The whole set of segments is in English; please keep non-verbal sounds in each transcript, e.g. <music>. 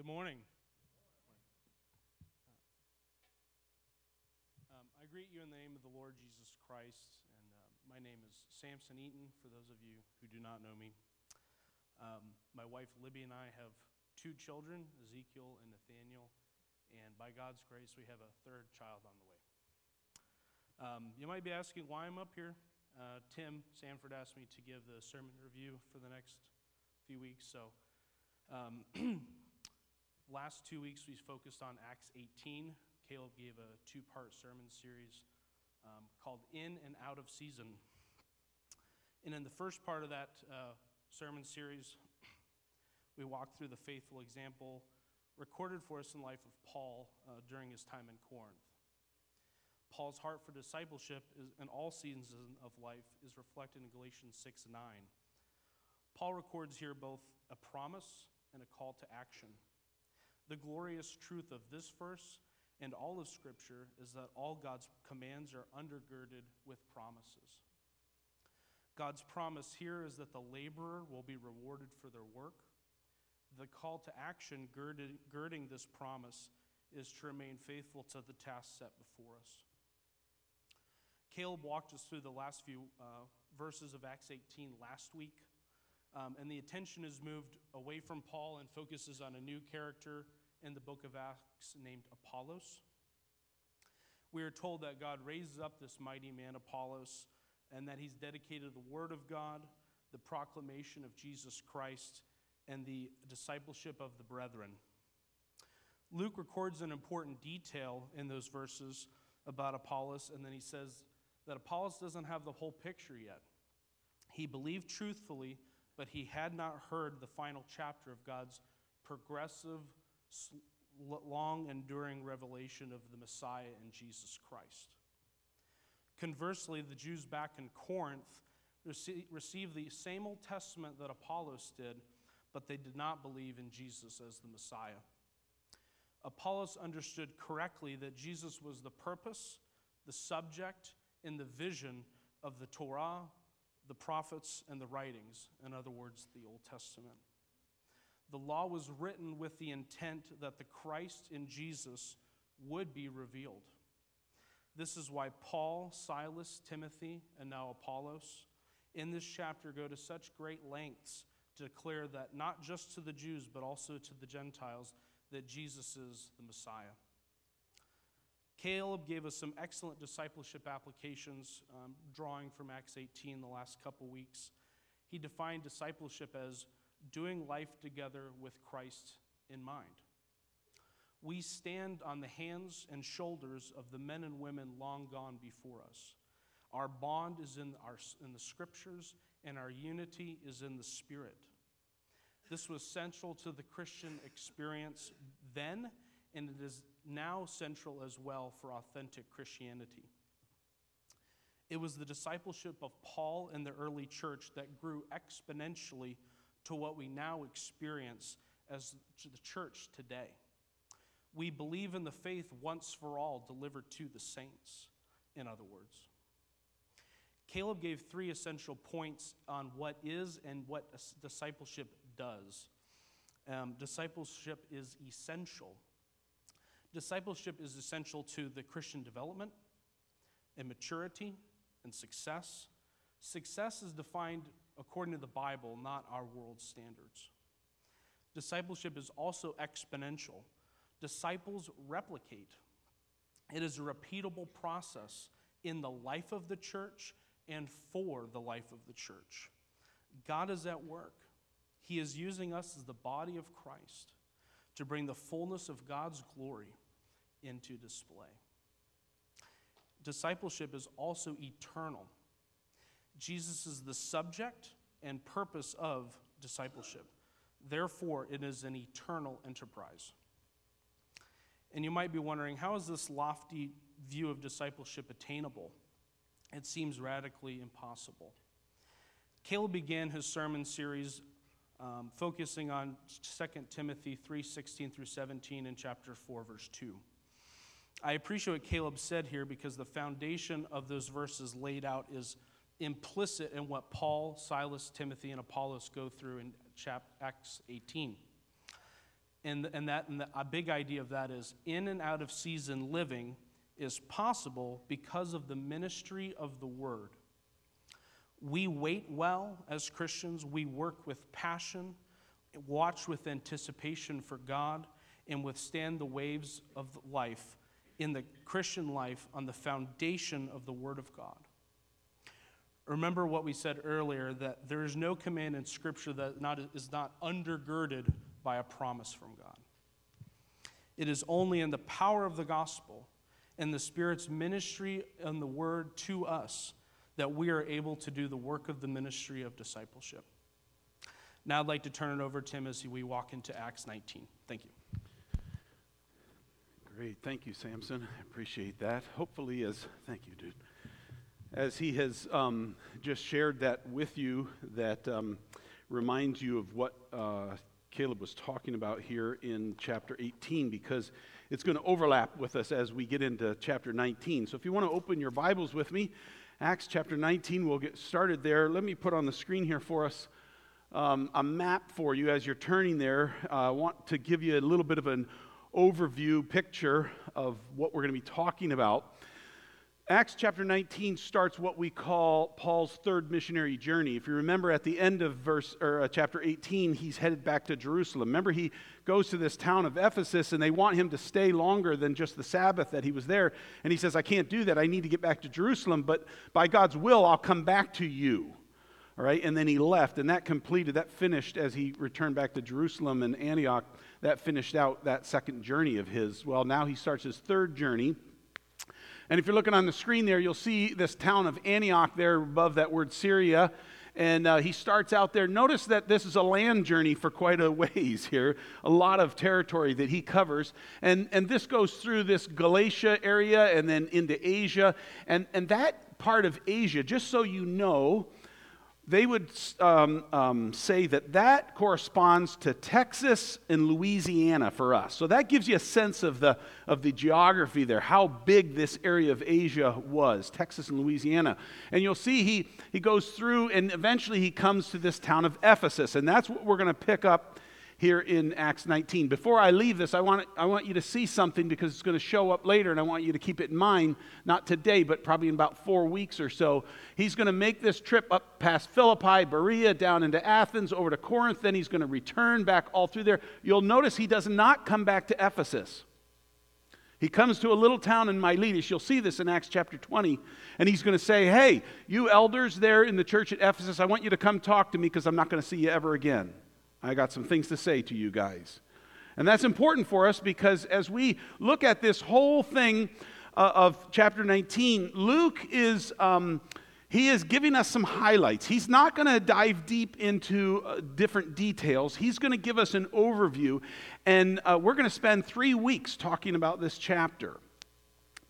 Good morning. Um, I greet you in the name of the Lord Jesus Christ, and uh, my name is Samson Eaton, for those of you who do not know me. Um, my wife Libby and I have two children, Ezekiel and Nathaniel, and by God's grace, we have a third child on the way. Um, you might be asking why I'm up here. Uh, Tim Sanford asked me to give the sermon review for the next few weeks, so um, <clears throat> last two weeks we focused on Acts 18. Caleb gave a two part sermon series um, called In and Out of Season. And in the first part of that uh, sermon series, <clears throat> we walked through the faithful example recorded for us in the life of Paul uh, during his time in Corinth. Paul's heart for discipleship is, in all seasons of life is reflected in Galatians 6 and 9. Paul records here both a promise and a call to action. The glorious truth of this verse and all of Scripture is that all God's commands are undergirded with promises. God's promise here is that the laborer will be rewarded for their work. The call to action girded, girding this promise is to remain faithful to the task set before us. Caleb walked us through the last few uh, verses of Acts 18 last week. Um, and the attention is moved away from Paul and focuses on a new character in the book of Acts named Apollos. We are told that God raises up this mighty man, Apollos, and that he's dedicated the word of God, the proclamation of Jesus Christ, and the discipleship of the brethren. Luke records an important detail in those verses about Apollos, and then he says that Apollos doesn't have the whole picture yet. He believed truthfully but he had not heard the final chapter of God's progressive, long enduring revelation of the Messiah in Jesus Christ. Conversely, the Jews back in Corinth received the same Old Testament that Apollos did, but they did not believe in Jesus as the Messiah. Apollos understood correctly that Jesus was the purpose, the subject, and the vision of the Torah, the prophets and the writings, in other words, the Old Testament. The law was written with the intent that the Christ in Jesus would be revealed. This is why Paul, Silas, Timothy, and now Apollos in this chapter go to such great lengths to declare that not just to the Jews, but also to the Gentiles, that Jesus is the Messiah. Caleb gave us some excellent discipleship applications, um, drawing from Acts 18 the last couple weeks. He defined discipleship as doing life together with Christ in mind. We stand on the hands and shoulders of the men and women long gone before us. Our bond is in, our, in the scriptures, and our unity is in the spirit. This was central to the Christian experience then and it is now central as well for authentic Christianity. It was the discipleship of Paul in the early church that grew exponentially to what we now experience as the church today. We believe in the faith once for all delivered to the saints, in other words. Caleb gave three essential points on what is and what discipleship does. Um, discipleship is essential Discipleship is essential to the Christian development and maturity and success. Success is defined according to the Bible, not our world standards. Discipleship is also exponential. Disciples replicate. It is a repeatable process in the life of the church and for the life of the church. God is at work. He is using us as the body of Christ to bring the fullness of God's glory into display. Discipleship is also eternal. Jesus is the subject and purpose of discipleship. Therefore, it is an eternal enterprise. And you might be wondering how is this lofty view of discipleship attainable? It seems radically impossible. Caleb began his sermon series um, focusing on 2 Timothy 3 16 through 17 in chapter 4, verse 2. I appreciate what Caleb said here because the foundation of those verses laid out is implicit in what Paul, Silas, Timothy, and Apollos go through in chapter Acts 18. And, and, that, and the, a big idea of that is in and out of season living is possible because of the ministry of the word. We wait well as Christians, we work with passion, watch with anticipation for God, and withstand the waves of life in the Christian life on the foundation of the Word of God. Remember what we said earlier that there is no command in Scripture that not, is not undergirded by a promise from God. It is only in the power of the gospel and the Spirit's ministry and the Word to us that we are able to do the work of the ministry of discipleship. Now I'd like to turn it over to Tim as we walk into Acts 19. Thank you. Great. Thank you, Samson. I appreciate that. Hopefully, as thank you, dude. As he has um, just shared that with you, that um, reminds you of what uh, Caleb was talking about here in chapter 18, because it's going to overlap with us as we get into chapter 19. So if you want to open your Bibles with me, Acts chapter 19, we'll get started there. Let me put on the screen here for us um, a map for you as you're turning there. Uh, I want to give you a little bit of an overview picture of what we're going to be talking about. Acts chapter 19 starts what we call Paul's third missionary journey. If you remember at the end of verse or uh, chapter 18, he's headed back to Jerusalem. Remember he goes to this town of Ephesus and they want him to stay longer than just the Sabbath that he was there, and he says, "I can't do that. I need to get back to Jerusalem, but by God's will I'll come back to you." All right? And then he left and that completed, that finished as he returned back to Jerusalem and Antioch that finished out that second journey of his. Well, now he starts his third journey. And if you're looking on the screen there, you'll see this town of Antioch there above that word Syria. And uh, he starts out there. Notice that this is a land journey for quite a ways here, a lot of territory that he covers. And, and this goes through this Galatia area and then into Asia. And, and that part of Asia, just so you know, they would um, um, say that that corresponds to Texas and Louisiana for us. So that gives you a sense of the, of the geography there, how big this area of Asia was, Texas and Louisiana. And you'll see he, he goes through and eventually he comes to this town of Ephesus. And that's what we're going to pick up here in Acts 19. Before I leave this, I want, I want you to see something because it's going to show up later, and I want you to keep it in mind, not today, but probably in about four weeks or so. He's going to make this trip up past Philippi, Berea, down into Athens, over to Corinth, then he's going to return back all through there. You'll notice he does not come back to Ephesus. He comes to a little town in Miletus. You'll see this in Acts chapter 20. And he's going to say, Hey, you elders there in the church at Ephesus, I want you to come talk to me because I'm not going to see you ever again. I got some things to say to you guys. And that's important for us because as we look at this whole thing uh, of chapter 19, Luke is. Um, he is giving us some highlights. He's not going to dive deep into uh, different details. He's going to give us an overview, and uh, we're going to spend three weeks talking about this chapter.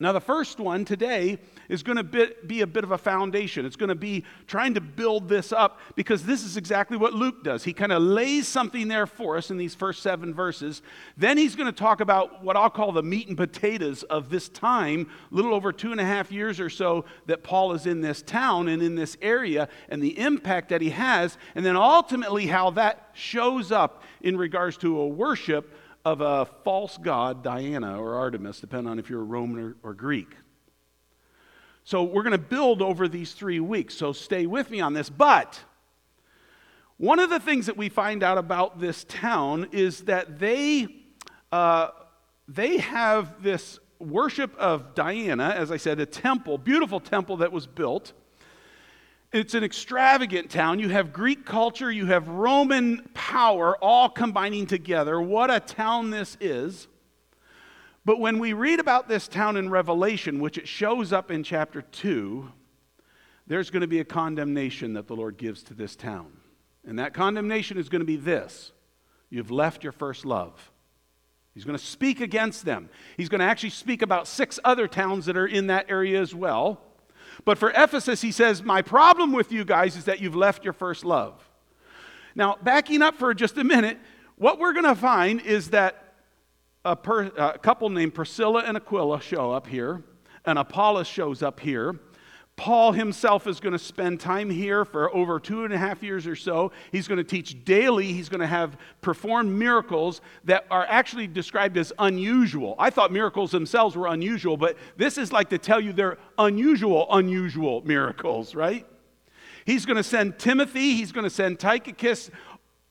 Now, the first one today is going to be a bit of a foundation. It's going to be trying to build this up because this is exactly what Luke does. He kind of lays something there for us in these first seven verses. Then he's going to talk about what I'll call the meat and potatoes of this time, a little over two and a half years or so that Paul is in this town and in this area, and the impact that he has, and then ultimately how that shows up in regards to a worship of a false god, Diana or Artemis, depending on if you're a Roman or, or Greek. So we're going to build over these three weeks, so stay with me on this. But one of the things that we find out about this town is that they, uh, they have this worship of Diana, as I said, a temple, beautiful temple that was built. It's an extravagant town. You have Greek culture, you have Roman power all combining together. What a town this is. But when we read about this town in Revelation, which it shows up in chapter 2, there's going to be a condemnation that the Lord gives to this town. And that condemnation is going to be this you've left your first love. He's going to speak against them. He's going to actually speak about six other towns that are in that area as well. But for Ephesus, he says, My problem with you guys is that you've left your first love. Now, backing up for just a minute, what we're going to find is that a, per, a couple named Priscilla and Aquila show up here, and Apollos shows up here. Paul himself is going to spend time here for over two and a half years or so. He's going to teach daily. He's going to have performed miracles that are actually described as unusual. I thought miracles themselves were unusual, but this is like to tell you they're unusual, unusual miracles, right? He's going to send Timothy, he's going to send Tychicus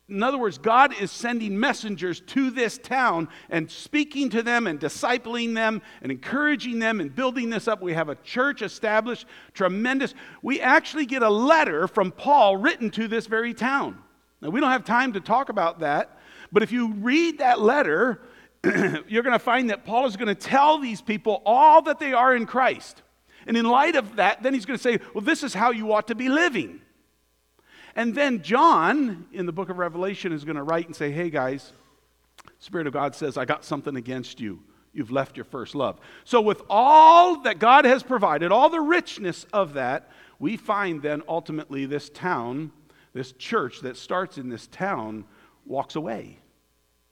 in other words, God is sending messengers to this town and speaking to them and discipling them and encouraging them and building this up. We have a church established, tremendous. We actually get a letter from Paul written to this very town. Now, we don't have time to talk about that, but if you read that letter, <clears throat> you're going to find that Paul is going to tell these people all that they are in Christ. And in light of that, then he's going to say, well, this is how you ought to be living. And then John, in the book of Revelation, is going to write and say, hey guys, Spirit of God says, I got something against you. You've left your first love. So, with all that God has provided, all the richness of that, we find then ultimately this town, this church that starts in this town, walks away.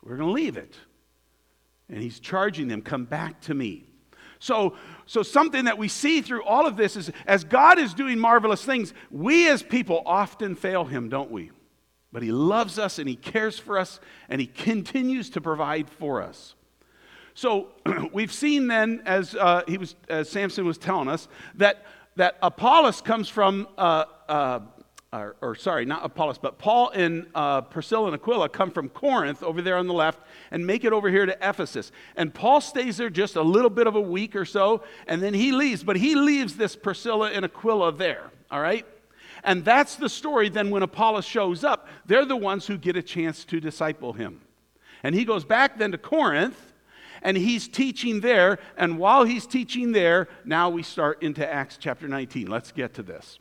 We're going to leave it. And he's charging them, come back to me. So, so something that we see through all of this is as God is doing marvelous things, we as people often fail him, don't we? But he loves us and he cares for us and he continues to provide for us. So <clears throat> we've seen then, as uh, he was, as Samson was telling us, that that Apollos comes from uh, uh, or, or, sorry, not Apollos, but Paul and uh, Priscilla and Aquila come from Corinth over there on the left and make it over here to Ephesus. And Paul stays there just a little bit of a week or so, and then he leaves. But he leaves this Priscilla and Aquila there, all right? And that's the story then when Apollos shows up. They're the ones who get a chance to disciple him. And he goes back then to Corinth, and he's teaching there. And while he's teaching there, now we start into Acts chapter 19. Let's get to this.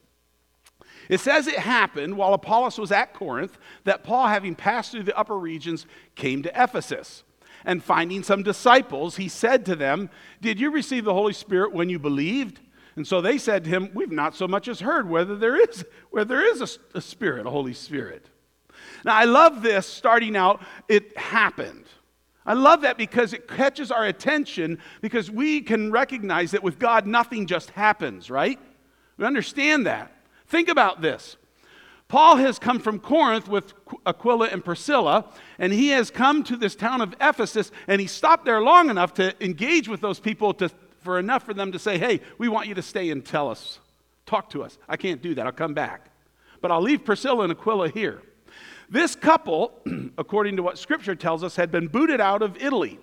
It says it happened while Apollos was at Corinth that Paul, having passed through the upper regions, came to Ephesus. And finding some disciples, he said to them, Did you receive the Holy Spirit when you believed? And so they said to him, We've not so much as heard whether there is, whether there is a, a Spirit, a Holy Spirit. Now, I love this starting out, it happened. I love that because it catches our attention because we can recognize that with God, nothing just happens, right? We understand that. Think about this. Paul has come from Corinth with Aquila and Priscilla, and he has come to this town of Ephesus, and he stopped there long enough to engage with those people to, for enough for them to say, Hey, we want you to stay and tell us, talk to us. I can't do that. I'll come back. But I'll leave Priscilla and Aquila here. This couple, <clears throat> according to what Scripture tells us, had been booted out of Italy.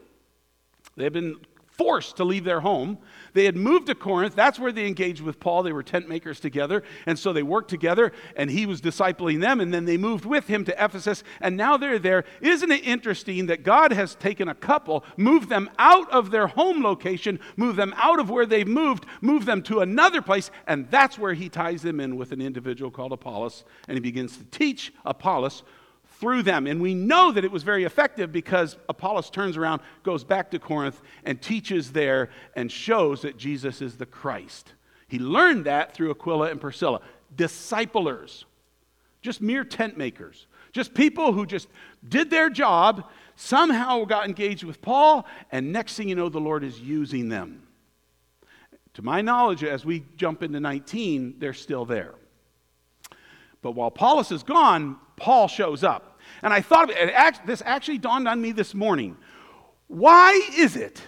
They've been forced to leave their home. They had moved to Corinth. That's where they engaged with Paul. They were tent makers together. And so they worked together, and he was discipling them. And then they moved with him to Ephesus. And now they're there. Isn't it interesting that God has taken a couple, moved them out of their home location, moved them out of where they've moved, moved them to another place, and that's where he ties them in with an individual called Apollos. And he begins to teach Apollos through them. And we know that it was very effective because Apollos turns around, goes back to Corinth, and teaches there and shows that Jesus is the Christ. He learned that through Aquila and Priscilla, disciplers, just mere tent makers, just people who just did their job, somehow got engaged with Paul, and next thing you know, the Lord is using them. To my knowledge, as we jump into 19, they're still there. But while Apollos is gone, Paul shows up. And I thought of it, and this actually dawned on me this morning. Why is it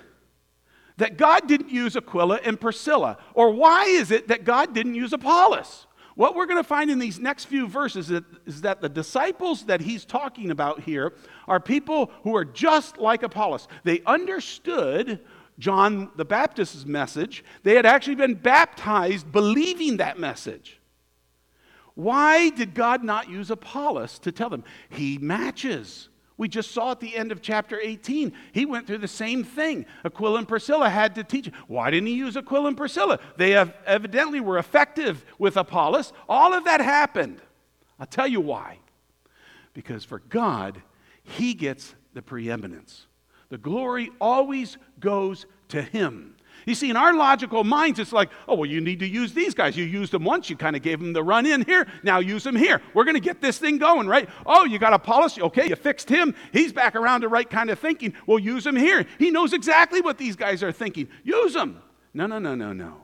that God didn't use Aquila and Priscilla? Or why is it that God didn't use Apollos? What we're going to find in these next few verses is that the disciples that he's talking about here are people who are just like Apollos. They understood John the Baptist's message, they had actually been baptized believing that message. Why did God not use Apollos to tell them? He matches. We just saw at the end of chapter 18, he went through the same thing. Aquila and Priscilla had to teach. Why didn't he use Aquila and Priscilla? They evidently were effective with Apollos. All of that happened. I'll tell you why. Because for God, he gets the preeminence. The glory always goes to him. You see, in our logical minds, it's like, oh, well, you need to use these guys. You used them once, you kind of gave them the run in here. Now use them here. We're going to get this thing going, right? Oh, you got Apollos. Okay, you fixed him. He's back around to right kind of thinking. We'll use him here. He knows exactly what these guys are thinking. Use them. No, no, no, no, no.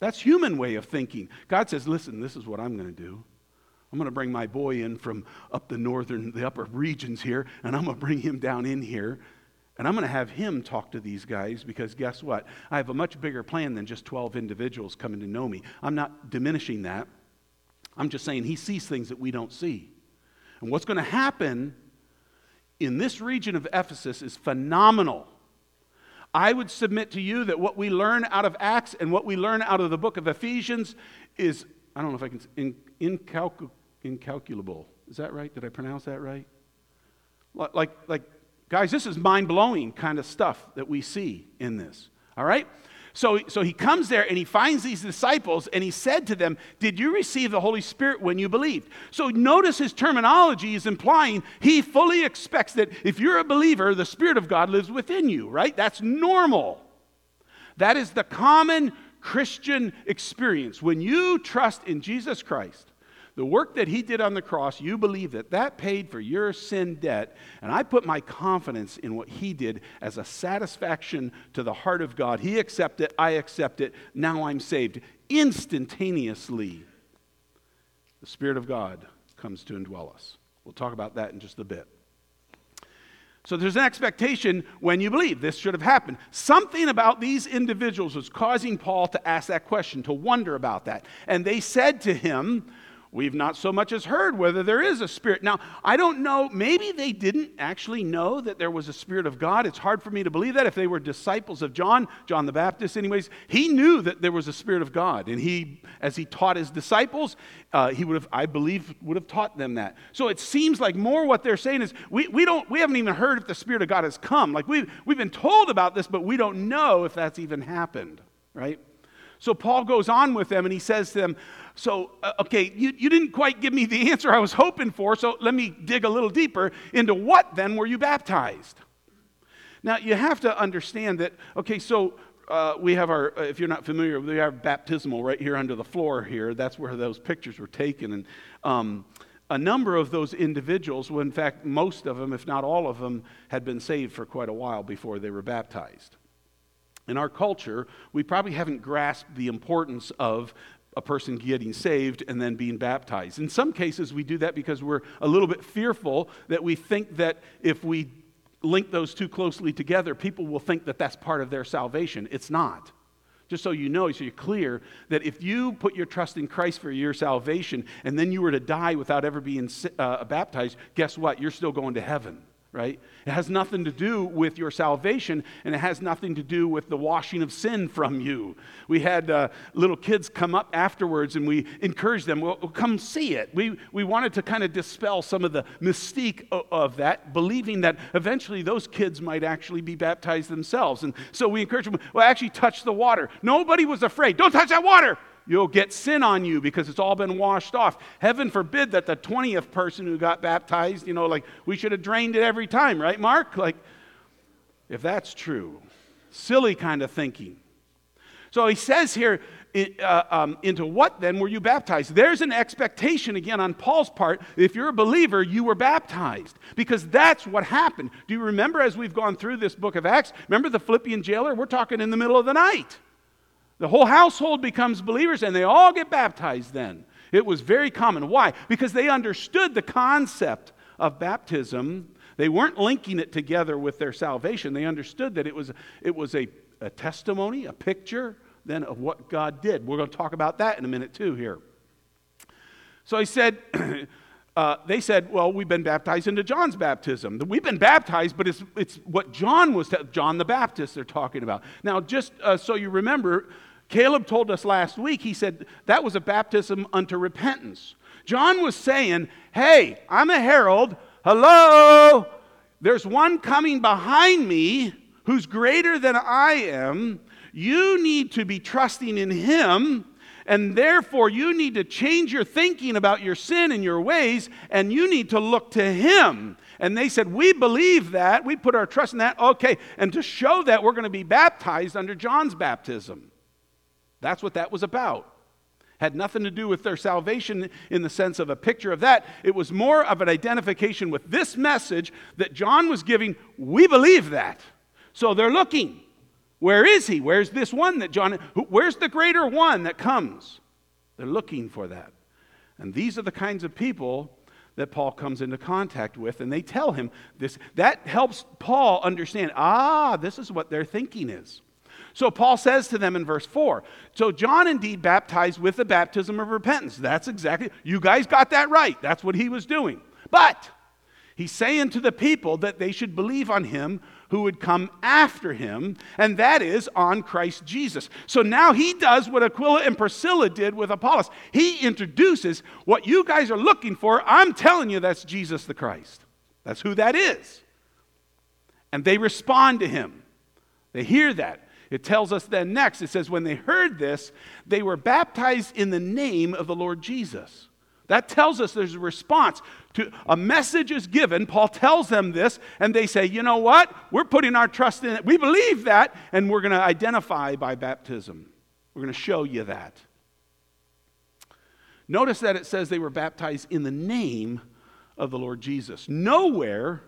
That's human way of thinking. God says, listen, this is what I'm going to do. I'm going to bring my boy in from up the northern, the upper regions here, and I'm going to bring him down in here. And I'm going to have him talk to these guys because guess what? I have a much bigger plan than just 12 individuals coming to know me. I'm not diminishing that. I'm just saying he sees things that we don't see. And what's going to happen in this region of Ephesus is phenomenal. I would submit to you that what we learn out of Acts and what we learn out of the book of Ephesians is, I don't know if I can, in, incalcu- incalculable. Is that right? Did I pronounce that right? Like, like, guys, this is mind blowing kind of stuff that we see in this. All right? So, so he comes there and he finds these disciples and he said to them, Did you receive the Holy Spirit when you believed? So notice his terminology is implying he fully expects that if you're a believer, the Spirit of God lives within you, right? That's normal. That is the common Christian experience. When you trust in Jesus Christ, the work that he did on the cross, you believe that that paid for your sin debt, and I put my confidence in what he did as a satisfaction to the heart of God. He accepted I accept it, now I'm saved. Instantaneously, the Spirit of God comes to indwell us. We'll talk about that in just a bit. So there's an expectation when you believe this should have happened. Something about these individuals was causing Paul to ask that question, to wonder about that. And they said to him, We've not so much as heard whether there is a spirit. Now, I don't know, maybe they didn't actually know that there was a spirit of God. It's hard for me to believe that. If they were disciples of John, John the Baptist, anyways, he knew that there was a spirit of God. And he, as he taught his disciples, uh, he would have, I believe, would have taught them that. So it seems like more what they're saying is we, we, don't, we haven't even heard if the spirit of God has come. Like we've, we've been told about this, but we don't know if that's even happened, right? So Paul goes on with them and he says to them, So, uh, okay, you, you didn't quite give me the answer I was hoping for, so let me dig a little deeper. Into what then were you baptized? Now, you have to understand that, okay, so uh, we have our, uh, if you're not familiar, we have baptismal right here under the floor here. That's where those pictures were taken. And um, a number of those individuals, well, in fact, most of them, if not all of them, had been saved for quite a while before they were baptized in our culture, we probably haven't grasped the importance of a person getting saved and then being baptized. In some cases, we do that because we're a little bit fearful that we think that if we link those two closely together, people will think that that's part of their salvation. It's not. Just so you know, so you're clear that if you put your trust in Christ for your salvation and then you were to die without ever being uh, baptized, guess what? You're still going to heaven right? It has nothing to do with your salvation, and it has nothing to do with the washing of sin from you. We had uh, little kids come up afterwards, and we encouraged them, well, come see it. We, we wanted to kind of dispel some of the mystique of, of that, believing that eventually those kids might actually be baptized themselves. And so we encouraged them, well, actually touch the water. Nobody was afraid. Don't touch that water you'll get sin on you because it's all been washed off. Heaven forbid that the 20th person who got baptized, you know, like we should have drained it every time, right, Mark? Like, if that's true, silly kind of thinking. So he says here, uh, um, into what then were you baptized? There's an expectation again on Paul's part. If you're a believer, you were baptized because that's what happened. Do you remember as we've gone through this book of Acts? Remember the Philippian jailer? We're talking in the middle of the night. The whole household becomes believers and they all get baptized then. It was very common. Why? Because they understood the concept of baptism. They weren't linking it together with their salvation. They understood that it was, it was a, a testimony, a picture then of what God did. We're going to talk about that in a minute too here. So he said, <clears throat> uh, they said, well, we've been baptized into John's baptism. We've been baptized, but it's, it's what John was, John the Baptist they're talking about. Now, just uh, so you remember, Caleb told us last week, he said that was a baptism unto repentance. John was saying, Hey, I'm a herald. Hello. There's one coming behind me who's greater than I am. You need to be trusting in him. And therefore, you need to change your thinking about your sin and your ways, and you need to look to Him. And they said, We believe that. We put our trust in that. Okay. And to show that, we're going to be baptized under John's baptism. That's what that was about. Had nothing to do with their salvation in the sense of a picture of that. It was more of an identification with this message that John was giving. We believe that. So they're looking. Where is he? Where's this one that John, where's the greater one that comes? They're looking for that. And these are the kinds of people that Paul comes into contact with, and they tell him this. That helps Paul understand ah, this is what their thinking is. So Paul says to them in verse 4 So John indeed baptized with the baptism of repentance. That's exactly, you guys got that right. That's what he was doing. But he's saying to the people that they should believe on him who would come after him, and that is on Christ Jesus. So now he does what Aquila and Priscilla did with Apollos. He introduces what you guys are looking for. I'm telling you, that's Jesus the Christ. That's who that is. And they respond to him. They hear that. It tells us then next, it says, when they heard this, they were baptized in the name of the Lord Jesus. That tells us there's a response to a message is given. Paul tells them this, and they say, you know what? We're putting our trust in it. We believe that, and we're going to identify by baptism. We're going to show you that. Notice that it says they were baptized in the name of the Lord Jesus. Nowhere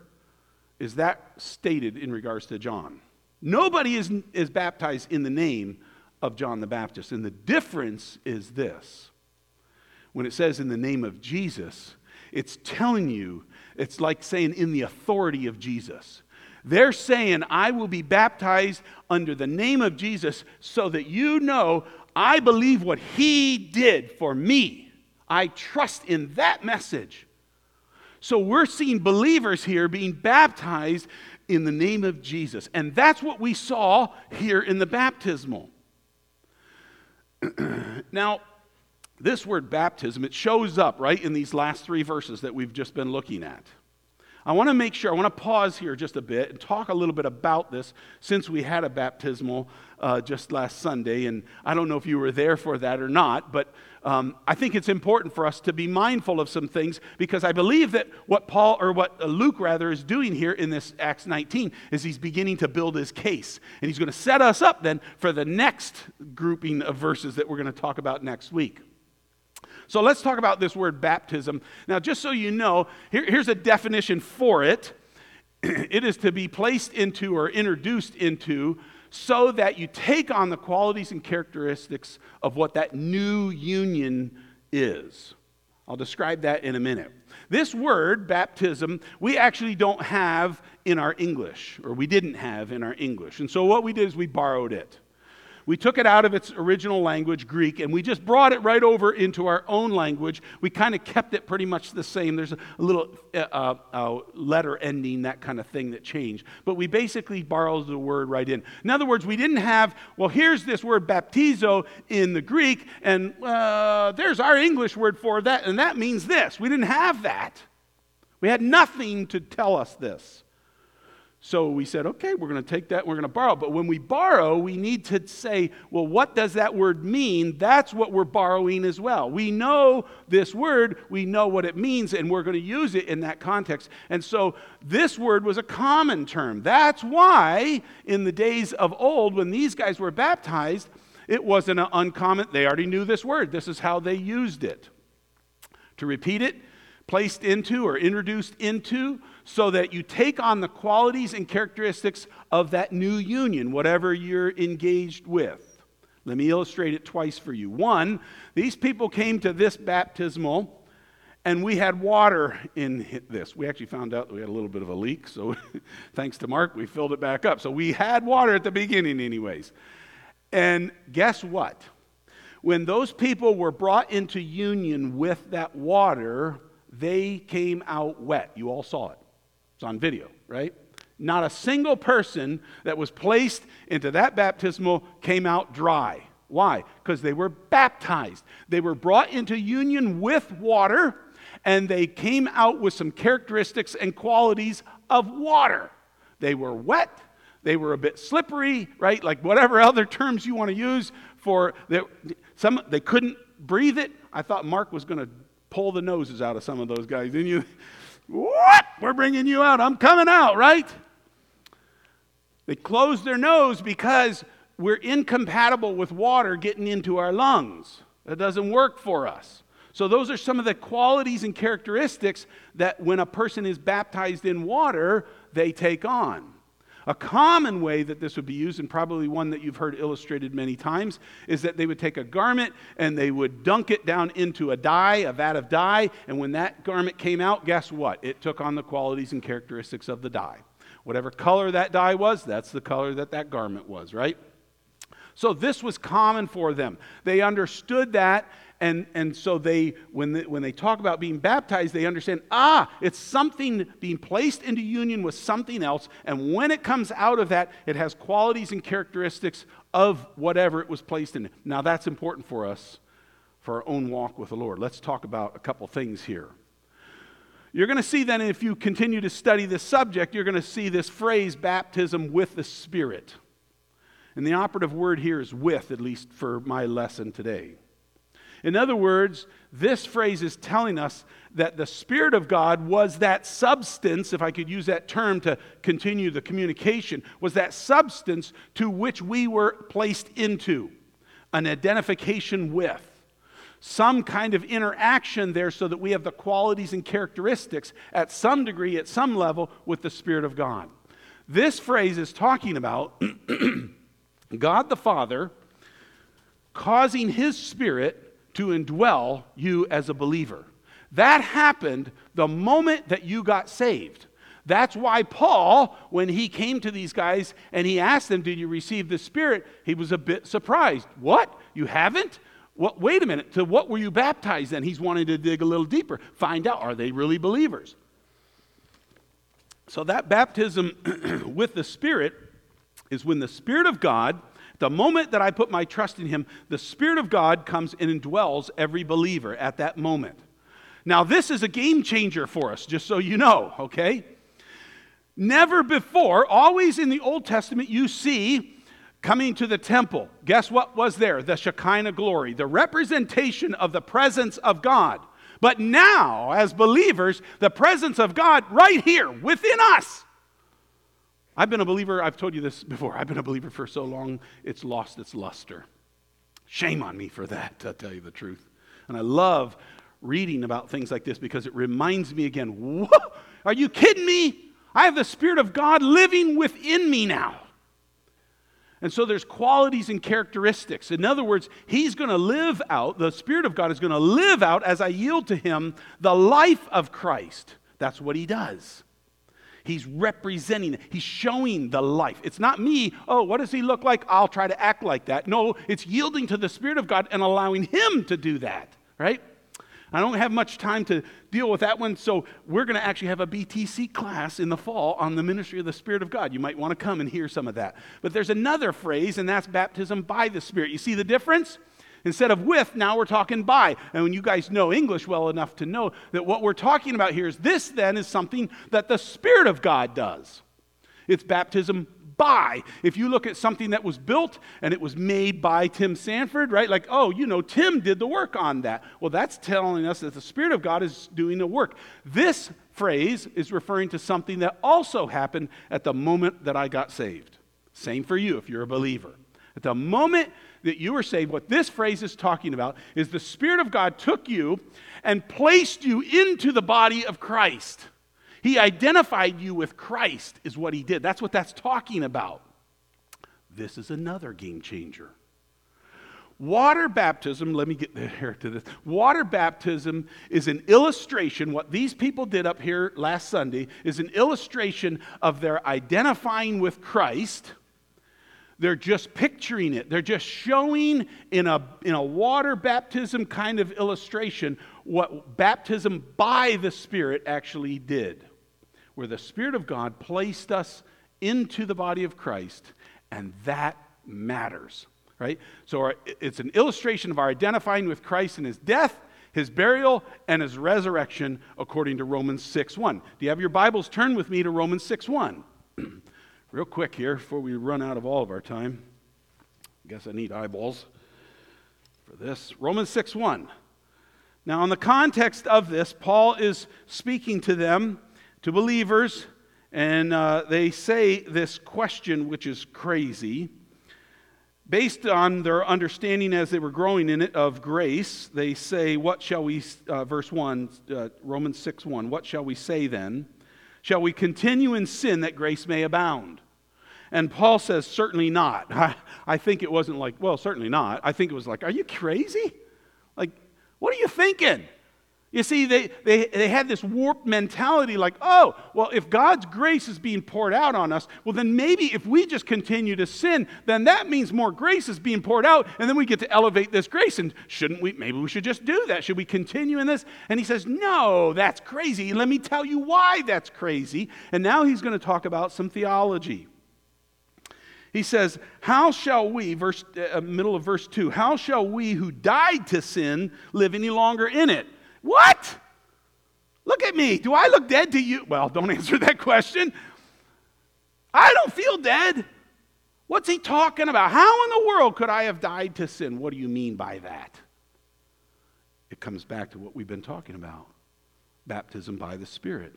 is that stated in regards to John. Nobody is, is baptized in the name of John the Baptist. And the difference is this when it says in the name of Jesus, it's telling you, it's like saying in the authority of Jesus. They're saying, I will be baptized under the name of Jesus so that you know I believe what he did for me. I trust in that message. So we're seeing believers here being baptized in the name of Jesus. And that's what we saw here in the baptismal. <clears throat> now, this word baptism, it shows up right in these last three verses that we've just been looking at. I want to make sure, I want to pause here just a bit and talk a little bit about this since we had a baptismal uh, just last Sunday. And I don't know if you were there for that or not, but um, I think it's important for us to be mindful of some things because I believe that what Paul, or what Luke rather, is doing here in this Acts 19 is he's beginning to build his case. And he's going to set us up then for the next grouping of verses that we're going to talk about next week. So let's talk about this word baptism. Now, just so you know, here, here's a definition for it <clears throat> it is to be placed into or introduced into so that you take on the qualities and characteristics of what that new union is. I'll describe that in a minute. This word, baptism, we actually don't have in our English, or we didn't have in our English. And so what we did is we borrowed it. We took it out of its original language, Greek, and we just brought it right over into our own language. We kind of kept it pretty much the same. There's a, little uh, uh, letter ending, that kind of thing that changed. But we basically borrowed the word right in. In other words, we didn't have, well, here's this word baptizo in the Greek, and uh, there's our English word for that, and that means this. We didn't have that. We had nothing to tell us this. So we said, okay, we're going to take that, we're going to borrow. But when we borrow, we need to say, well, what does that word mean? That's what we're borrowing as well. We know this word, we know what it means, and we're going to use it in that context. And so this word was a common term. That's why in the days of old, when these guys were baptized, it wasn't an uncommon, they already knew this word. This is how they used it. To repeat it, placed into or introduced into so that you take on the qualities and characteristics of that new union, whatever you're engaged with. Let me illustrate it twice for you. One, these people came to this baptismal and we had water in this. We actually found out that we had a little bit of a leak, so <laughs> thanks to Mark, we filled it back up. So we had water at the beginning, anyways. And guess what? When those people were brought into union with that water, they came out wet. You all saw it. It's on video, right? Not a single person that was placed into that baptismal came out dry. Why? Because they were baptized. They were brought into union with water, and they came out with some characteristics and qualities of water. They were wet, they were a bit slippery, right? Like whatever other terms you want to use for they, some they couldn't breathe it. I thought Mark was going to pull the noses out of some of those guys, didn't you? What? We're bringing you out. I'm coming out, right? They close their nose because we're incompatible with water getting into our lungs. That doesn't work for us. So, those are some of the qualities and characteristics that when a person is baptized in water, they take on. A common way that this would be used, and probably one that you've heard illustrated many times, is that they would take a garment and they would dunk it down into a dye, a vat of dye, and when that garment came out, guess what? It took on the qualities and characteristics of the dye. Whatever color that dye was, that's the color that that garment was, right? So this was common for them. They understood that, and, and so they when, they, when they talk about being baptized, they understand, ah, it's something being placed into union with something else, and when it comes out of that, it has qualities and characteristics of whatever it was placed in. Now that's important for us for our own walk with the Lord. Let's talk about a couple things here. You're going to see then, if you continue to study this subject, you're going to see this phrase, baptism with the Spirit. And the operative word here is with, at least for my lesson today. In other words, this phrase is telling us that the Spirit of God was that substance, if I could use that term to continue the communication, was that substance to which we were placed into, an identification with some kind of interaction there so that we have the qualities and characteristics at some degree, at some level, with the Spirit of God. This phrase is talking about <clears throat> God the Father causing His Spirit to indwell you as a believer. That happened the moment that you got saved. That's why Paul, when he came to these guys and he asked them, Did you receive the Spirit? He was a bit surprised. What? You haven't? What, wait a minute, to what were you baptized then? He's wanting to dig a little deeper, find out, are they really believers? So, that baptism <clears throat> with the Spirit is when the Spirit of God, the moment that I put my trust in Him, the Spirit of God comes and indwells every believer at that moment. Now, this is a game changer for us, just so you know, okay? Never before, always in the Old Testament, you see coming to the temple, guess what was there? The Shekinah glory, the representation of the presence of God. But now, as believers, the presence of God right here within us. I've been a believer, I've told you this before, I've been a believer for so long, it's lost its luster. Shame on me for that, to tell you the truth. And I love reading about things like this because it reminds me again, Whoa, are you kidding me? I have the Spirit of God living within me now. And so there's qualities and characteristics. In other words, he's going to live out, the Spirit of God is going to live out as I yield to him the life of Christ. That's what he does. He's representing, he's showing the life. It's not me, oh, what does he look like? I'll try to act like that. No, it's yielding to the Spirit of God and allowing him to do that, right? I don't have much time to deal with that one, so we're going to actually have a BTC class in the fall on the ministry of the Spirit of God. You might want to come and hear some of that. But there's another phrase, and that's baptism by the Spirit. You see the difference? Instead of with, now we're talking by. And when you guys know English well enough to know that what we're talking about here is this then is something that the Spirit of God does. It's baptism by. If you look at something that was built and it was made by Tim Sanford, right? Like, oh, you know, Tim did the work on that. Well, that's telling us that the Spirit of God is doing the work. This phrase is referring to something that also happened at the moment that I got saved. Same for you if you're a believer. At the moment that you were saved, what this phrase is talking about is the Spirit of God took you and placed you into the body of Christ. He identified you with Christ, is what he did. That's what that's talking about. This is another game changer. Water baptism, let me get <laughs> there to this. Water baptism is an illustration, what these people did up here last Sunday is an illustration of their identifying with Christ. They're just picturing it. They're just showing in a, in a water baptism kind of illustration what baptism by the Spirit actually did where the Spirit of God placed us into the body of Christ, and that matters, right? So our, it's an illustration of our identifying with Christ in his death, his burial, and his resurrection, according to Romans 6 1. Do you have your Bibles? Turn with me to Romans 6 1. <clears throat> Real quick here before we run out of all of our time. I guess I need eyeballs for this. Romans 6 1. Now, in the context of this, Paul is speaking to them to believers, and uh, they say this question, which is crazy. Based on their understanding as they were growing in it of grace, they say, What shall we, uh, verse 1, uh, Romans 6 1, what shall we say then? Shall we continue in sin that grace may abound? And Paul says, Certainly not. <laughs> I, I think it wasn't like, Well, certainly not. I think it was like, Are you crazy? Like, what are you thinking? You see, they, they, they had this warped mentality like, oh, well, if God's grace is being poured out on us, well, then maybe if we just continue to sin, then that means more grace is being poured out, and then we get to elevate this grace. And shouldn't we? Maybe we should just do that. Should we continue in this? And he says, no, that's crazy. Let me tell you why that's crazy. And now he's going to talk about some theology. He says, How shall we, verse, uh, middle of verse 2, how shall we who died to sin live any longer in it? What? Look at me. Do I look dead to you? Well, don't <laughs> answer that question. I don't feel dead. What's he talking about? How in the world could I have died to sin? What do you mean by that? It comes back to what we've been talking about baptism by the Spirit.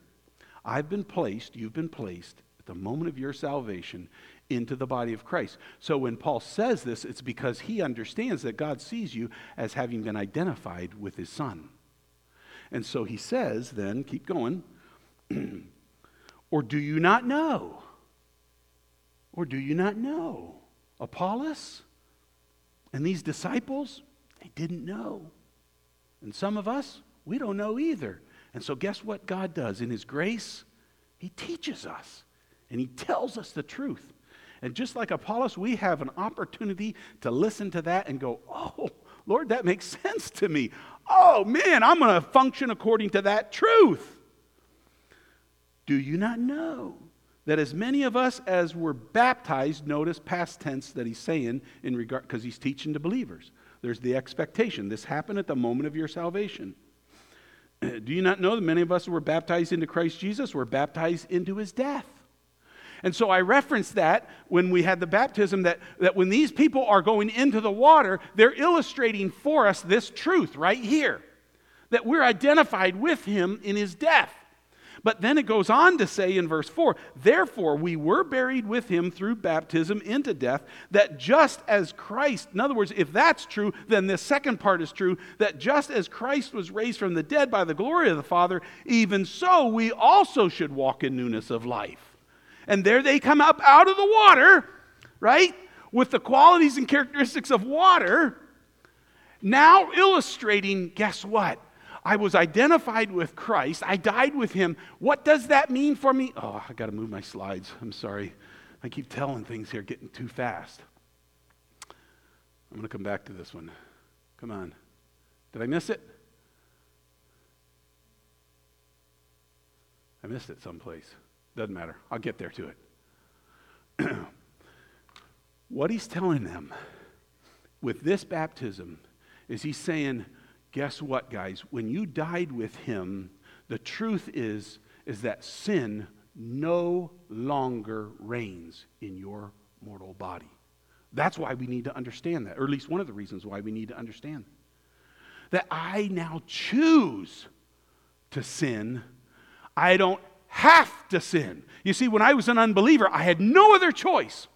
I've been placed, you've been placed at the moment of your salvation into the body of Christ. So when Paul says this, it's because he understands that God sees you as having been identified with his Son. And so he says, then, keep going, <clears throat> or do you not know? Or do you not know? Apollos and these disciples, they didn't know. And some of us, we don't know either. And so, guess what God does? In His grace, He teaches us and He tells us the truth. And just like Apollos, we have an opportunity to listen to that and go, oh, Lord, that makes <laughs> sense to me oh man, I'm going to function according to that truth. Do you not know that as many of us as were baptized, notice past tense that he's saying in regard, because he's teaching to believers. There's the expectation. This happened at the moment of your salvation. <clears throat> Do you not know that many of us who were baptized into Christ Jesus were baptized into his death? And so I referenced that when we had the baptism that, that when these people are going into the water, they're illustrating for us this truth right here that we're identified with him in his death. But then it goes on to say in verse 4 Therefore, we were buried with him through baptism into death, that just as Christ, in other words, if that's true, then this second part is true, that just as Christ was raised from the dead by the glory of the Father, even so we also should walk in newness of life. And there they come up out of the water, right? With the qualities and characteristics of water. Now illustrating, guess what? I was identified with Christ. I died with him. What does that mean for me? Oh, I got to move my slides. I'm sorry. I keep telling things here, getting too fast. I'm going to come back to this one. Come on. Did I miss it? I missed it someplace. Doesn't matter. I'll get there to it. <clears throat> what he's telling them with this baptism is he's saying, guess what, guys? When you died with him, the truth is, is that sin no longer reigns in your mortal body. That's why we need to understand that, or at least one of the reasons why we need to understand that I now choose to sin. I don't have to sin. You see, when I was an unbeliever, I had no other choice.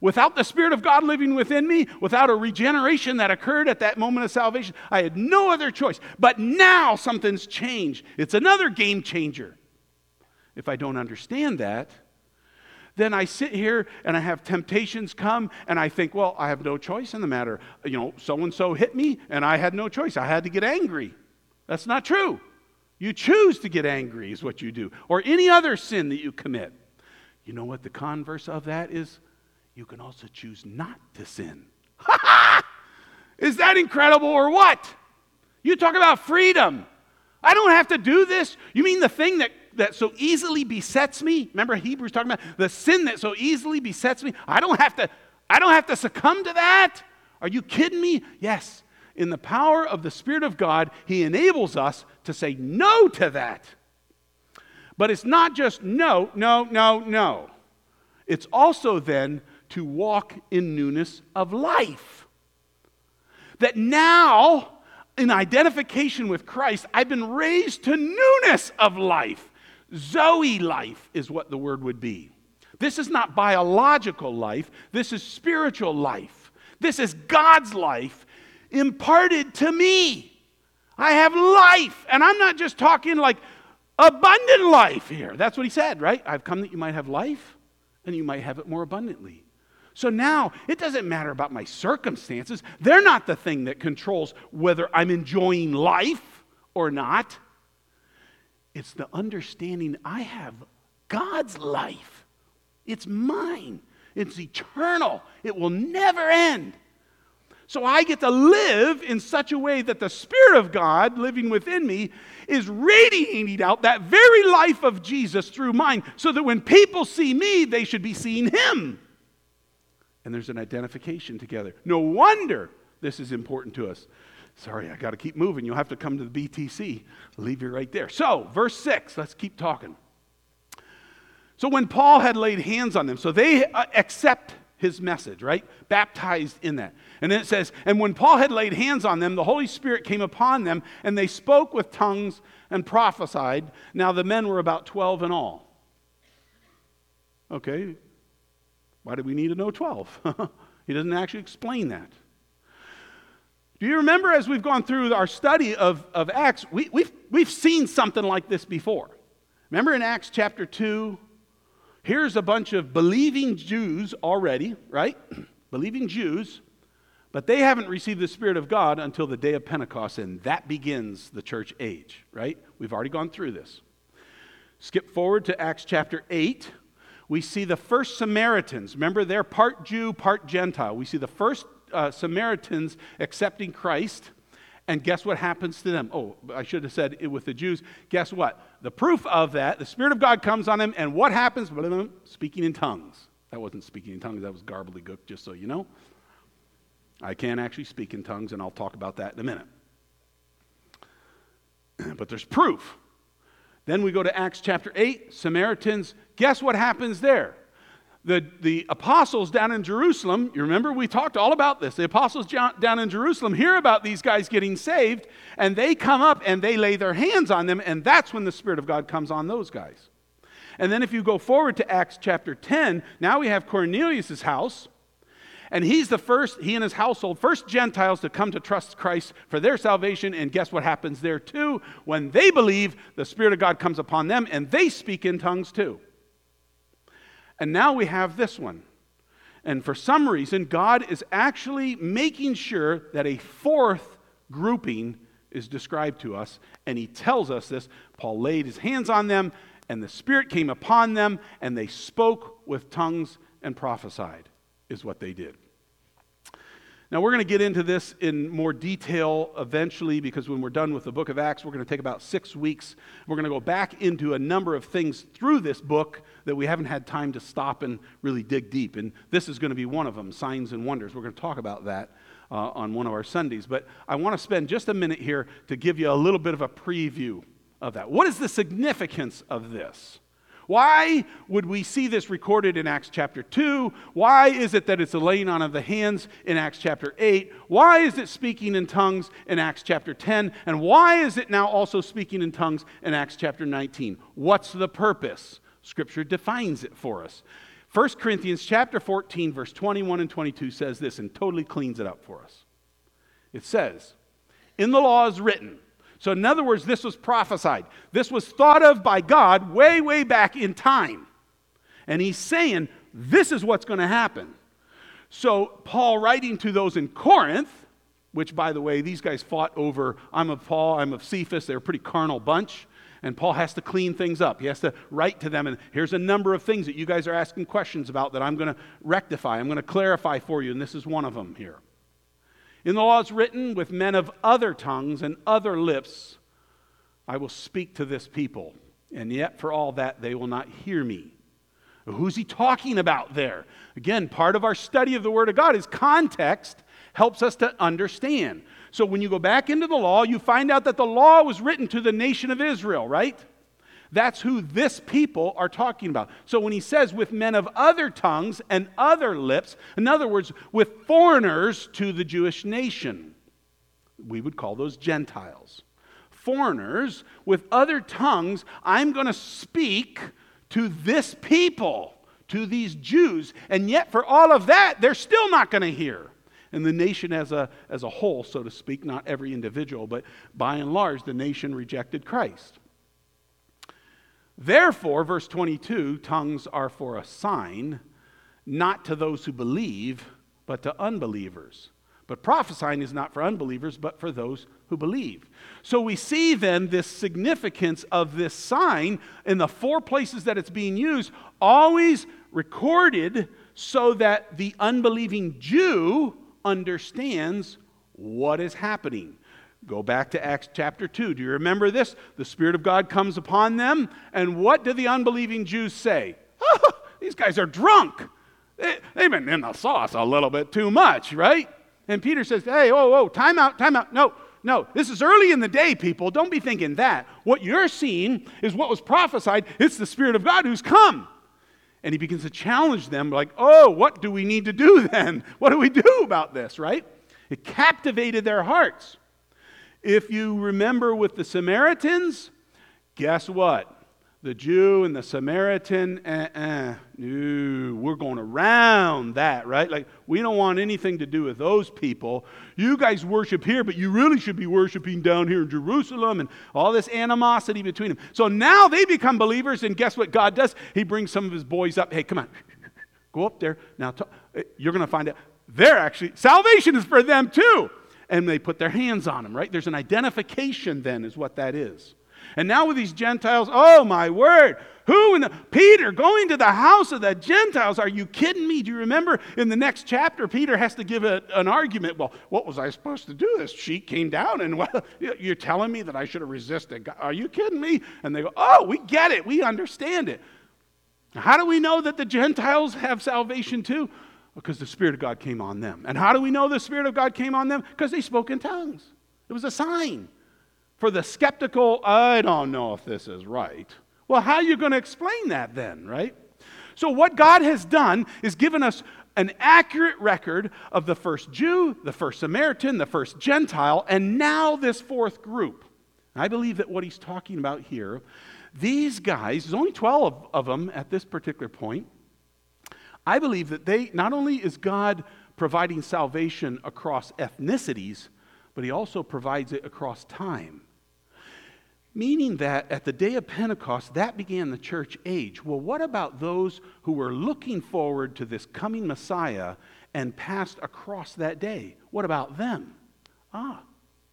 Without the Spirit of God living within me, without a regeneration that occurred at that moment of salvation, I had no other choice. But now something's changed. It's another game changer. If I don't understand that, then I sit here and I have temptations come and I think, well, I have no choice in the matter. You know, so and so hit me and I had no choice. I had to get angry. That's not true. You choose to get angry, is what you do, or any other sin that you commit. You know what the converse of that is? You can also choose not to sin. <laughs> is that incredible or what? You talk about freedom. I don't have to do this. You mean the thing that, that so easily besets me? Remember Hebrews talking about the sin that so easily besets me? I don't have to, I don't have to succumb to that. Are you kidding me? Yes in the power of the Spirit of God, He enables us to say no to that. But it's not just no, no, no, no. It's also then to walk in newness of life. That now, in identification with Christ, I've been raised to newness of life. Zoe life is what the word would be. This is not biological life, this is spiritual life. This is God's life imparted to me. I have life. And I'm not just talking like abundant life here. That's what he said, right? I've come that you might have life and you might have it more abundantly. So now it doesn't matter about my circumstances. They're not the thing that controls whether I'm enjoying life or not. It's the understanding I have God's life. It's mine, it's eternal, it will never end. So I get to live in such a way that the Spirit of God living within me is radiating out that very life of Jesus through mine, so that when people see me, they should be seeing Him. And there's an identification together. No wonder this is important to us. Sorry, I got to keep moving. You'll have to come to the BTC. I'll leave you right there. So, verse 6, let's keep talking. So, when Paul had laid hands on them, so they uh, accept his message, right? Baptized in that. And then it says, And when Paul had laid hands on them, the Holy Spirit came upon them, and they spoke with tongues and prophesied. Now, the men were about 12 in all. Okay, why do we need to know 12? <laughs> he doesn't actually explain that. Do you remember as we've gone through our study of, of Acts, we, we've, we've seen something like this before. Remember in Acts chapter 2, here's a bunch of believing Jews already, right? <clears throat> believing Jews, but they haven't received the Spirit of God until the day of Pentecost, and that begins the church age, right? We've already gone through this. Skip forward to Acts chapter 8. We see the first Samaritans. Remember, they're part Jew, part Gentile. We see the first uh, Samaritans accepting Christ. And guess what happens to them? Oh, I should have said it with the Jews. Guess what? The proof of that, the Spirit of God comes on them, and what happens? Speaking in tongues. That wasn't speaking in tongues, that was gobbledygook, just so you know. I can't actually speak in tongues, and I'll talk about that in a minute. <clears throat> but there's proof. Then we go to Acts chapter 8, Samaritans. Guess what happens there? The, the apostles down in Jerusalem, you remember we talked all about this. The apostles down in Jerusalem hear about these guys getting saved, and they come up and they lay their hands on them, and that's when the Spirit of God comes on those guys. And then if you go forward to Acts chapter 10, now we have Cornelius' house, and he's the first, he and his household, first Gentiles to come to trust Christ for their salvation. And guess what happens there too? When they believe, the Spirit of God comes upon them, and they speak in tongues too. And now we have this one. And for some reason, God is actually making sure that a fourth grouping is described to us. And he tells us this. Paul laid his hands on them, and the Spirit came upon them, and they spoke with tongues and prophesied, is what they did. Now, we're going to get into this in more detail eventually because when we're done with the book of Acts, we're going to take about six weeks. We're going to go back into a number of things through this book that we haven't had time to stop and really dig deep. And this is going to be one of them signs and wonders. We're going to talk about that uh, on one of our Sundays. But I want to spend just a minute here to give you a little bit of a preview of that. What is the significance of this? Why would we see this recorded in Acts chapter 2? Why is it that it's laying on of the hands in Acts chapter 8? Why is it speaking in tongues in Acts chapter 10? And why is it now also speaking in tongues in Acts chapter 19? What's the purpose? Scripture defines it for us. 1 Corinthians chapter 14 verse 21 and 22 says this and totally cleans it up for us. It says, "In the law is written, so, in other words, this was prophesied. This was thought of by God way, way back in time. And he's saying, this is what's going to happen. So, Paul writing to those in Corinth, which, by the way, these guys fought over, I'm of Paul, I'm of Cephas. They're a pretty carnal bunch. And Paul has to clean things up. He has to write to them, and here's a number of things that you guys are asking questions about that I'm going to rectify. I'm going to clarify for you, and this is one of them here. In the law it's written, with men of other tongues and other lips, I will speak to this people. And yet, for all that, they will not hear me. Who's he talking about there? Again, part of our study of the Word of God is context helps us to understand. So when you go back into the law, you find out that the law was written to the nation of Israel, right? That's who this people are talking about. So when he says with men of other tongues and other lips, in other words, with foreigners to the Jewish nation, we would call those Gentiles. Foreigners with other tongues, I'm going to speak to this people, to these Jews. And yet, for all of that, they're still not going to hear. And the nation as a, as a whole, so to speak, not every individual, but by and large, the nation rejected Christ. Therefore, verse 22 tongues are for a sign, not to those who believe, but to unbelievers. But prophesying is not for unbelievers, but for those who believe. So we see then this significance of this sign in the four places that it's being used, always recorded so that the unbelieving Jew understands what is happening. Go back to Acts chapter 2. Do you remember this? The Spirit of God comes upon them, and what do the unbelieving Jews say? <laughs> Oh, these guys are drunk. They, have been in the sauce a little bit too much, right? And Peter says, Hey, whoa, whoa, time out, time out. No, no, this is early in the day, people. Don't be thinking that. What you're seeing is what was prophesied. It's the Spirit of God who's come. And he begins to challenge them, like, oh, what do we need to do <laughs> then? What do we do about this, right? It captivated their hearts. If you remember with the Samaritans, guess what? the Jew and the Samaritan, uh-uh, no, we're going around that, right? Like, we don't want anything to do with those people. You guys worship here, but you really should be worshiping down here in Jerusalem and all this animosity between them. So now they become believers, and guess what God does? He brings some of his boys up. Hey, come on, <laughs> go up there. Now, talk. Eh, you're going to find out they're actually, salvation is for them too. And they put their hands on them, right? There's an identification then, is what that is. And now with these Gentiles, oh my word, who in the, Peter going to the house of the Gentiles? Are you kidding me? Do you remember in the next chapter, Peter has to give a, an argument. Well, what was I supposed to do? This sheet came down, and <laughs> well, you're telling me that I should have resisted. Are you kidding me? And they go, oh, we get it. We understand it. How do we know that the Gentiles have salvation too? Because the Spirit of God came on them. And how do we know the Spirit of God came on them? Because they spoke in tongues. It was a sign. For the skeptical, I don't know if this is right. Well, how are you going to explain that then, right? So, what God has done is given us an accurate record of the first Jew, the first Samaritan, the first Gentile, and now this fourth group. I believe that what he's talking about here, these guys, there's only 12 of them at this particular point. I believe that they, not only is God providing salvation across ethnicities, but he also provides it across time. Meaning that at the day of Pentecost, that began the church age. Well, what about those who were looking forward to this coming Messiah and passed across that day? What about them? Ah,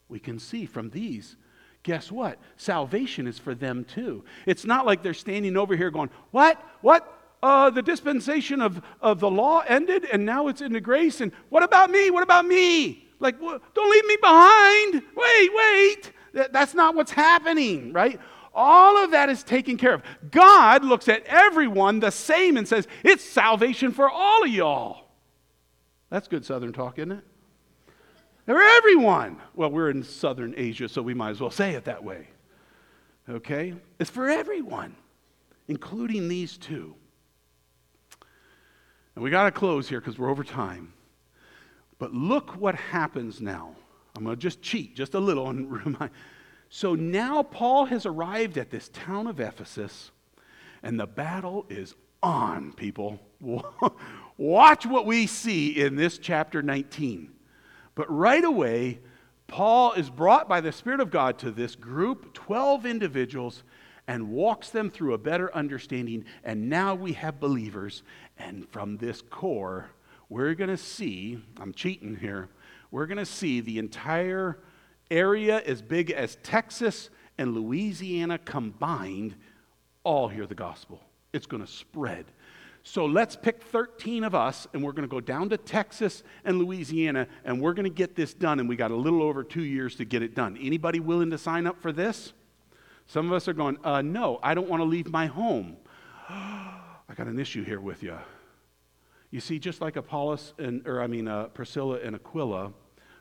we can see from these. Guess what? Salvation is for them too. It's not like they're standing over here going, What? What? Uh, the dispensation of, of the law ended and now it's into grace. And what about me? What about me? Like, don't leave me behind. Wait, wait. That's not what's happening, right? All of that is taken care of. God looks at everyone the same and says, It's salvation for all of y'all. That's good Southern talk, isn't it? For everyone. Well, we're in Southern Asia, so we might as well say it that way. Okay? It's for everyone, including these two. And we got to close here because we're over time. But look what happens now. I'm going to just cheat just a little and <laughs> remind. So now Paul has arrived at this town of Ephesus, and the battle is on, people. <laughs> Watch what we see in this chapter 19. But right away, Paul is brought by the Spirit of God to this group, 12 individuals, and walks them through a better understanding. And now we have believers. And from this core, we're going to see, I'm cheating here, we're going to see the entire area as big as Texas and Louisiana combined all hear the gospel. It's going to spread. So let's pick 13 of us, and we're going to go down to Texas and Louisiana, and we're going to get this done. And we got a little over two years to get it done. Anybody willing to sign up for this? Some of us are going, uh, no, I don't want to leave my home. <gasps> I got an issue here with you. You see, just like Apollos and, or I mean, uh, Priscilla and Aquila,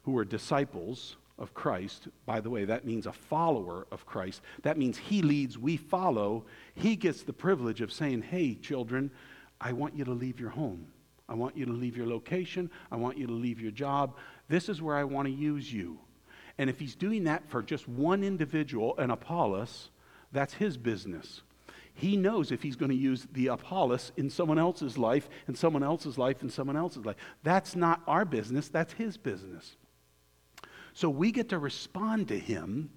who were disciples of Christ. By the way, that means a follower of Christ. That means he leads, we follow. He gets the privilege of saying, Hey, children, I want you to leave your home. I want you to leave your location. I want you to leave your job. This is where I want to use you. And if he's doing that for just one individual, an Apollos, that's his business. He knows if he's going to use the Apollos in someone else's life, and someone else's life, and someone else's life. That's not our business, that's his business. So we get to respond to him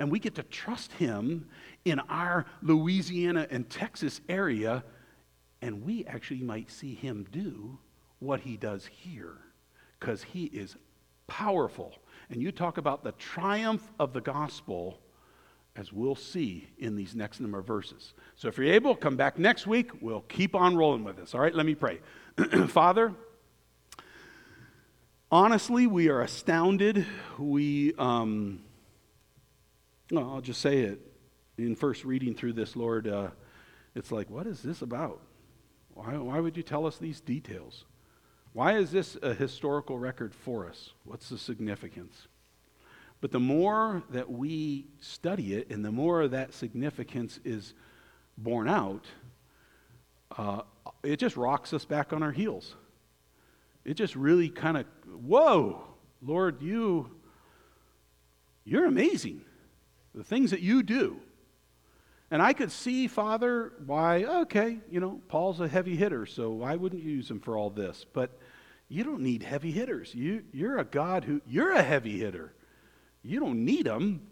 and we get to trust him in our Louisiana and Texas area, and we actually might see him do what he does here because he is powerful. And you talk about the triumph of the gospel, as we'll see in these next number of verses. So if you're able, come back next week. We'll keep on rolling with this. All right, let me pray. <clears throat> Father, honestly, we are astounded. We, um, well, I'll just say it. In first reading through this, Lord, uh, it's like, what is this about? Why, why would you tell us these details? Why is this a historical record for us? What's the significance? But the more that we study it and the more that significance is borne out, uh, it just rocks us back on our heels. It just really kind of, whoa, Lord, you, you're amazing. The things that you do. And I could see, Father, why, okay, you know, Paul's a heavy hitter, so why wouldn't use him for all this? But you don't need heavy hitters. You, you're a God who, you're a heavy hitter. You don't need them,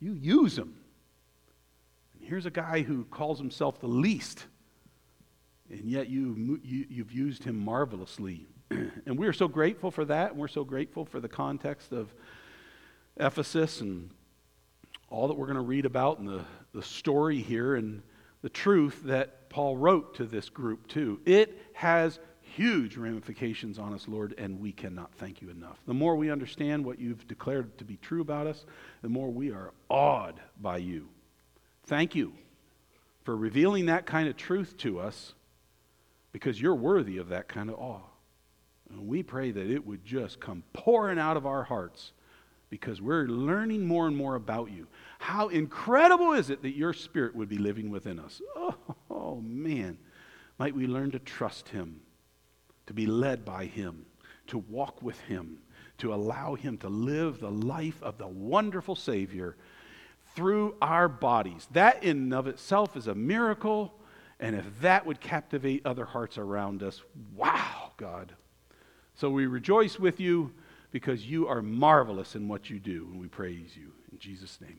you use them. And here's a guy who calls himself the least, and yet you, you, you've used him marvelously. <clears throat> and we're so grateful for that, and we're so grateful for the context of Ephesus and all that we're going to read about and the, the story here and the truth that Paul wrote to this group, too. It has huge ramifications on us, Lord, and we cannot thank you enough. The more we understand what you've declared to be true about us, the more we are awed by you. Thank you for revealing that kind of truth to us because you're worthy of that kind of awe. And we pray that it would just come pouring out of our hearts because we're learning more and more about you. How incredible is it that your spirit would be living within us? Oh, <laughs> oh man. Might we learn to trust him to be led by Him, to walk with Him, to allow Him to live the life of the wonderful Savior through our bodies. That in and of itself is a miracle. And if that would captivate other hearts around us, wow, God. So we rejoice with you because you are marvelous in what you do, and we praise you. In Jesus' name.